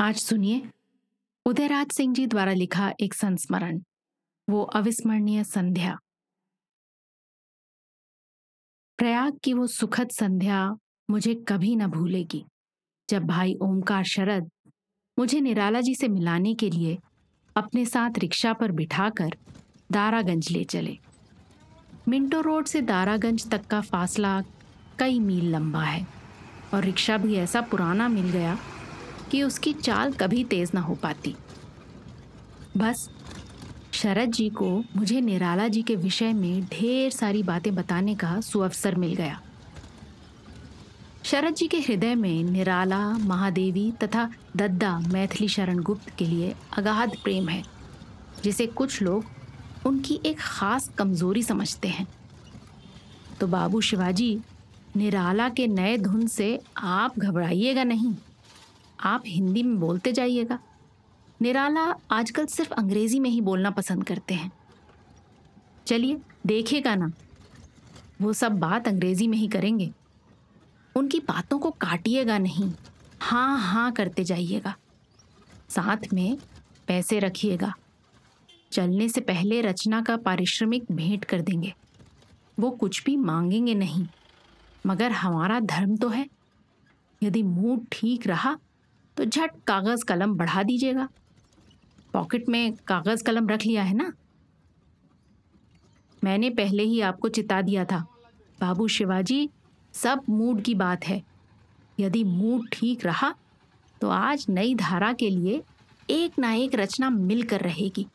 आज सुनिए उदयराज सिंह जी द्वारा लिखा एक संस्मरण, वो अविस्मरणीय संध्या। प्रयाग की वो सुखद संध्या मुझे कभी न भूलेगी। जब भाई ओमकार शरद मुझे निराला जी से मिलाने के लिए अपने साथ रिक्शा पर बिठाकर दारागंज ले चले। मिंटो रोड से दारागंज तक का फासला कई मील लंबा है और रिक्शा भी ऐसा पुराना मिल गया कि उसकी चाल कभी तेज ना हो पाती। बस, शरद जी को मुझे निराला जी के विषय में ढेर सारी बातें बताने का सुअवसर मिल गया। शरद जी के हृदय में निराला, महादेवी तथा दद्दा मैथिली शरण गुप्त के लिए अगाध प्रेम है, जिसे कुछ लोग उनकी एक खास कमज़ोरी समझते हैं। तो बाबू शिवाजी, निराला के नए धुन से आप घबराइएगा नहीं। आप हिंदी में बोलते जाइएगा। निराला आजकल सिर्फ़ अंग्रेज़ी में ही बोलना पसंद करते हैं। चलिए, देखिएगा ना। वो सब बात अंग्रेज़ी में ही करेंगे। उनकी बातों को काटिएगा नहीं। हाँ हाँ करते जाइएगा। साथ में पैसे रखिएगा। चलने से पहले रचना का पारिश्रमिक भेंट कर देंगे। वो कुछ भी मांगेंगे नहीं। मगर हमारा धर्म तो है। यदि मूड ठीक रहा तो झट कागज़ कलम बढ़ा दीजिएगा। पॉकेट में कागज़ कलम रख लिया है ना? मैंने पहले ही आपको चिता दिया था। बाबू शिवाजी, सब मूड की बात है। यदि मूड ठीक रहा तो आज नई धारा के लिए एक ना एक रचना मिलकर रहेगी।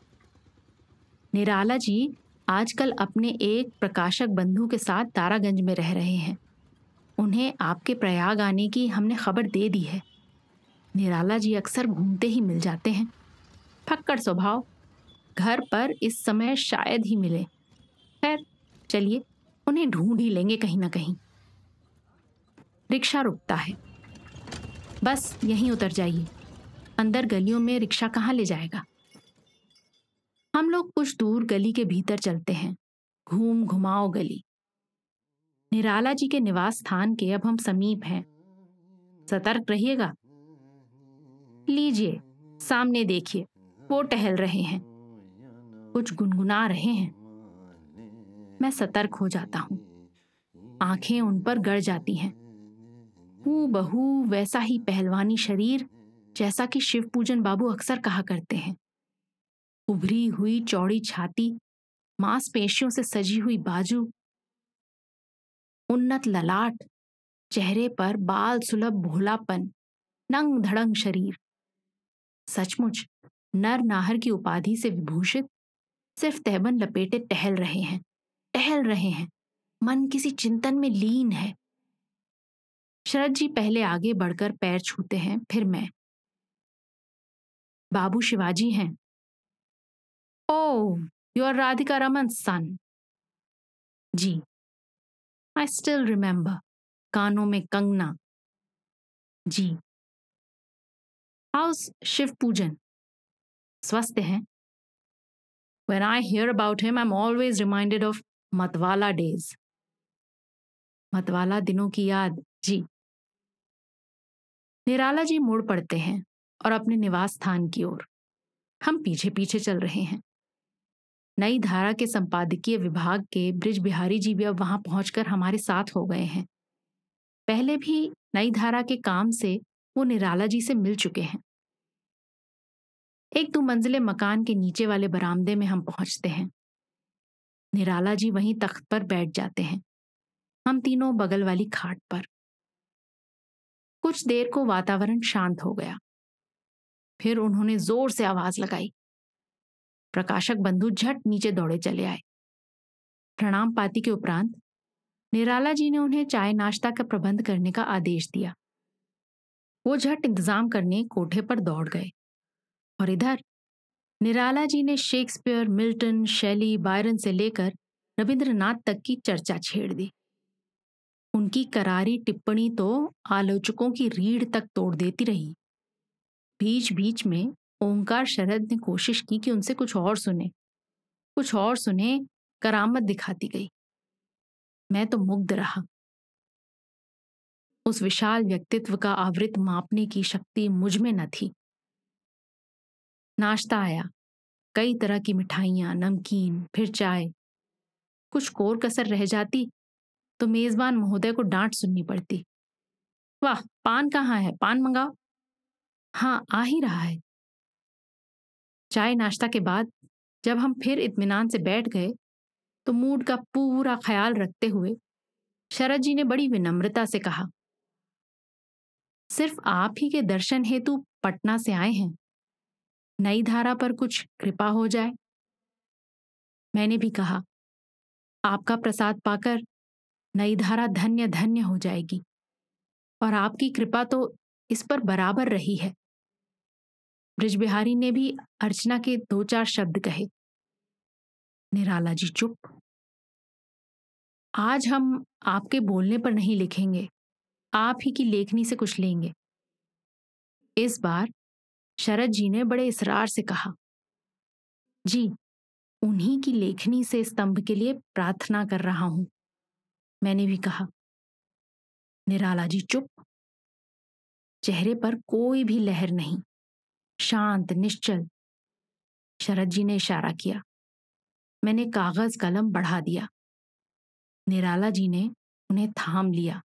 निराला जी आजकल अपने एक प्रकाशक बंधु के साथ तारागंज में रह रहे हैं। उन्हें आपके प्रयाग आने की हमने खबर दे दी है। निराला जी अक्सर घूमते ही मिल जाते हैं। फक्कड़ स्वभाव। घर पर इस समय शायद ही मिले। खैर, चलिए, उन्हें ढूंढ ही लेंगे कहीं ना कहीं। रिक्शा रुकता है। बस, यहीं उतर जाइए। अंदर गलियों में रिक्शा कहाँ ले जाएगा? हम लोग कुछ दूर गली के भीतर चलते हैं। घूम घुमाओ गली। निराला जी के निवास स्थान के अब हम समीप हैं। सतर्क रहिएगा। लीजिए, सामने देखिए, वो टहल रहे हैं। कुछ गुनगुना रहे हैं। मैं सतर्क हो जाता हूँ। आँखें उन पर गड़ जाती हैं। हूँ बहू वैसा ही पहलवानी शरीर, जैसा कि शिव पूजन बाबू अक्सर कहा करते हैं। उभरी हुई चौड़ी छाती, मांसपेशियों से सजी हुई बाजू, उन्नत ललाट, चेहरे पर बाल सुलभ भोलापन, नंग धड़ंग शरीर। सचमुच, नर नाहर की उपाधि से विभूषित, सिर्फ़ तहबन लपेटे टहल रहे हैं, टहल रहे हैं। मन किसी चिंतन में लीन है। शरद जी पहले आगे बढ़कर पैर छूते हैं, फिर मैं। बाबू शिवाजी हैं। ओ you are Radhika Raman son ji. I still remember कानों में कंगना। जी। हाउस शिव पूजन स्वस्थ हैं When I hear about him, I'm always reminded of Matwala days Matwala दिनों की याद जी निराला जी मुड़ पड़ते हैं और अपने निवास स्थान की ओर हम पीछे पीछे चल रहे हैं नई धारा के संपादकीय विभाग के ब्रिज बिहारी जी भी अब वहाँ पहुंचकर हमारे साथ हो गए हैं पहले भी नई धारा के काम से वो निराला जी से मिल चुके हैं। एक दो मंजिले मकान के नीचे वाले बरामदे में हम पहुँचते हैं। निराला जी वहीं तख्त पर बैठ जाते हैं। हम तीनों बगल वाली खाट पर। कुछ देर को वातावरण शांत हो गया। फिर उन्होंने ज़ोर से आवाज़ लगाई। प्रकाशक बंधु झट नीचे दौड़े चले आए। प्रणाम पाती के उपरांत निराला जी ने उन्हें चाय नाश्ता का प्रबंध करने का आदेश दिया। वो झट इंतज़ाम करने कोठे पर दौड़ गए। और इधर, निराला जी ने शेक्सपियर, मिल्टन, शैली, बायरन से लेकर रविंद्रनाथ तक की चर्चा छेड़ दी। उनकी करारी टिप्पणी तो आलोचकों की रीढ़ तक तोड़ देती रही। बीच बीच में ओंकार शरद ने कोशिश की कि उनसे कुछ और सुने। कुछ और सुने, करामत दिखाती गई। मैं तो मुग्ध रहा। उस विशाल व्यक्तित्व का आवृत मापने की शक्ति मुझमें न थी। नाश्ता आया। कई तरह की मिठाइयाँ, नमकीन, फिर चाय। कुछ कोर कसर रह जाती तो मेजबान महोदय को डांट सुननी पड़ती। वाह, पान कहाँ है? पान मंगाओ? हाँ आ ही रहा है। चाय नाश्ता के बाद, जब हम फिर इत्मीनान से बैठ गए तो मूड का पूरा ख्याल रखते हुए शरद जी ने बड़ी विनम्रता से कहा सिर्फ़ आप ही के दर्शन हेतु पटना से आए हैं। नई धारा पर कुछ कृपा हो जाए। मैंने भी कहा, आपका प्रसाद पाकर नई धारा धन्य धन्य हो जाएगी, और आपकी कृपा तो इस पर बराबर रही है। ब्रिजबिहारी ने भी अर्चना के दो चार शब्द कहे। निराला जी, चुप। आज हम आपके बोलने पर नहीं लिखेंगे। आप ही की लेखनी से कुछ लेंगे। इस बार शरद जी ने बड़े इसरार से कहा, जी, उन्हीं की लेखनी से स्तंभ के लिए प्रार्थना कर रहा हूँ। मैंने भी कहा, निराला जी, चुप। चेहरे पर कोई भी लहर नहीं। शांत, निश्चल। शरद जी ने इशारा किया। मैंने कागज़ कलम बढ़ा दिया। निराला जी ने उन्हें थाम लिया।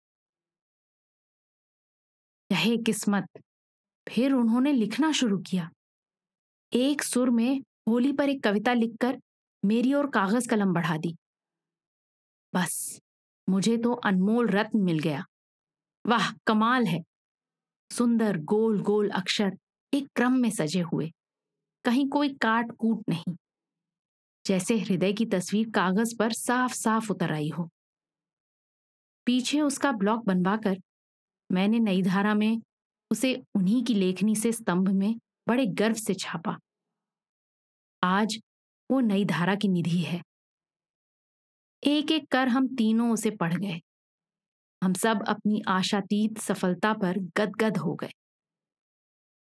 चाहे किस्मत। फिर उन्होंने लिखना शुरू किया। एक सुर में होली पर एक कविता लिखकर मेरी और कागज़ कलम बढ़ा दी। बस, मुझे तो अनमोल रत्न मिल गया। वाह, कमाल है। सुंदर गोल गोल अक्षर एक क्रम में सजे हुए। कहीं कोई काट कूट नहीं। जैसे हृदय की तस्वीर कागज़ पर साफ़ साफ़ उतर आई हो। पीछे उसका ब्लॉक बनवाकर मैंने नई धारा में उसे उन्हीं की लेखनी से स्तंभ में बड़े गर्व से छापा। आज वो नई धारा की निधि है। एक एक कर हम तीनों उसे पढ़ गए। हम सब अपनी आशातीत सफलता पर गदगद हो गए।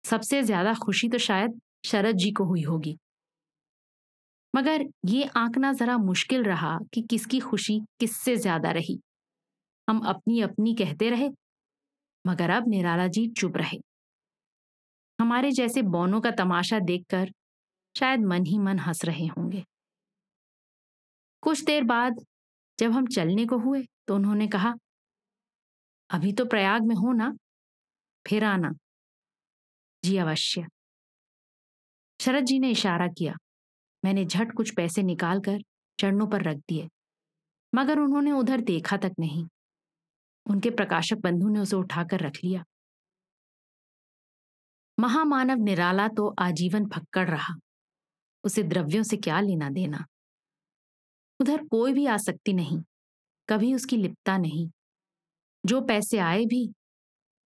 सबसे ज़्यादा खुशी तो शायद शरद जी को हुई होगी। मगर ये आंकना जरा मुश्किल रहा कि किसकी खुशी किससे ज़्यादा रही। हम अपनी अपनी कहते रहे मगर अब निराला जी चुप रहे। हमारे जैसे बौनों का तमाशा देखकर शायद मन ही मन हंस रहे होंगे। कुछ देर बाद जब हम चलने को हुए तो उन्होंने कहा, अभी तो प्रयाग में हो ना, फिर आना। जी अवश्य। शरद जी ने इशारा किया। मैंने झट कुछ पैसे निकालकर चरणों पर रख दिए, मगर उन्होंने उधर देखा तक नहीं। उनके प्रकाशक बंधु ने उसे उठाकर रख लिया। महामानव निराला तो आजीवन फक्कड़ रहा। उसे द्रव्यों से क्या लेना देना? उधर कोई भी आसक्ति नहीं, कभी उसकी लिप्ता नहीं। जो पैसे आए भी,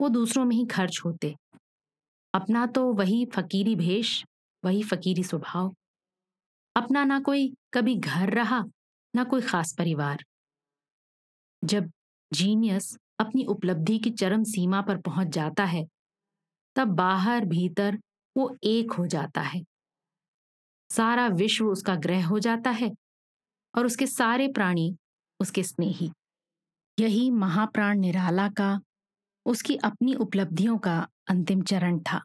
वो दूसरों में ही खर्च होते। अपना तो वही फकीरी भेष, वही फकीरी स्वभाव। अपना ना कोई कभी घर रहा, ना कोई खास परिवार। जब जीनियस अपनी उपलब्धि की चरम सीमा पर पहुँच जाता है, तब बाहर भीतर वो एक हो जाता है। सारा विश्व उसका ग्रह हो जाता है और उसके सारे प्राणी उसके स्नेही। यही महाप्राण निराला का, उसकी अपनी उपलब्धियों का अंतिम चरण था।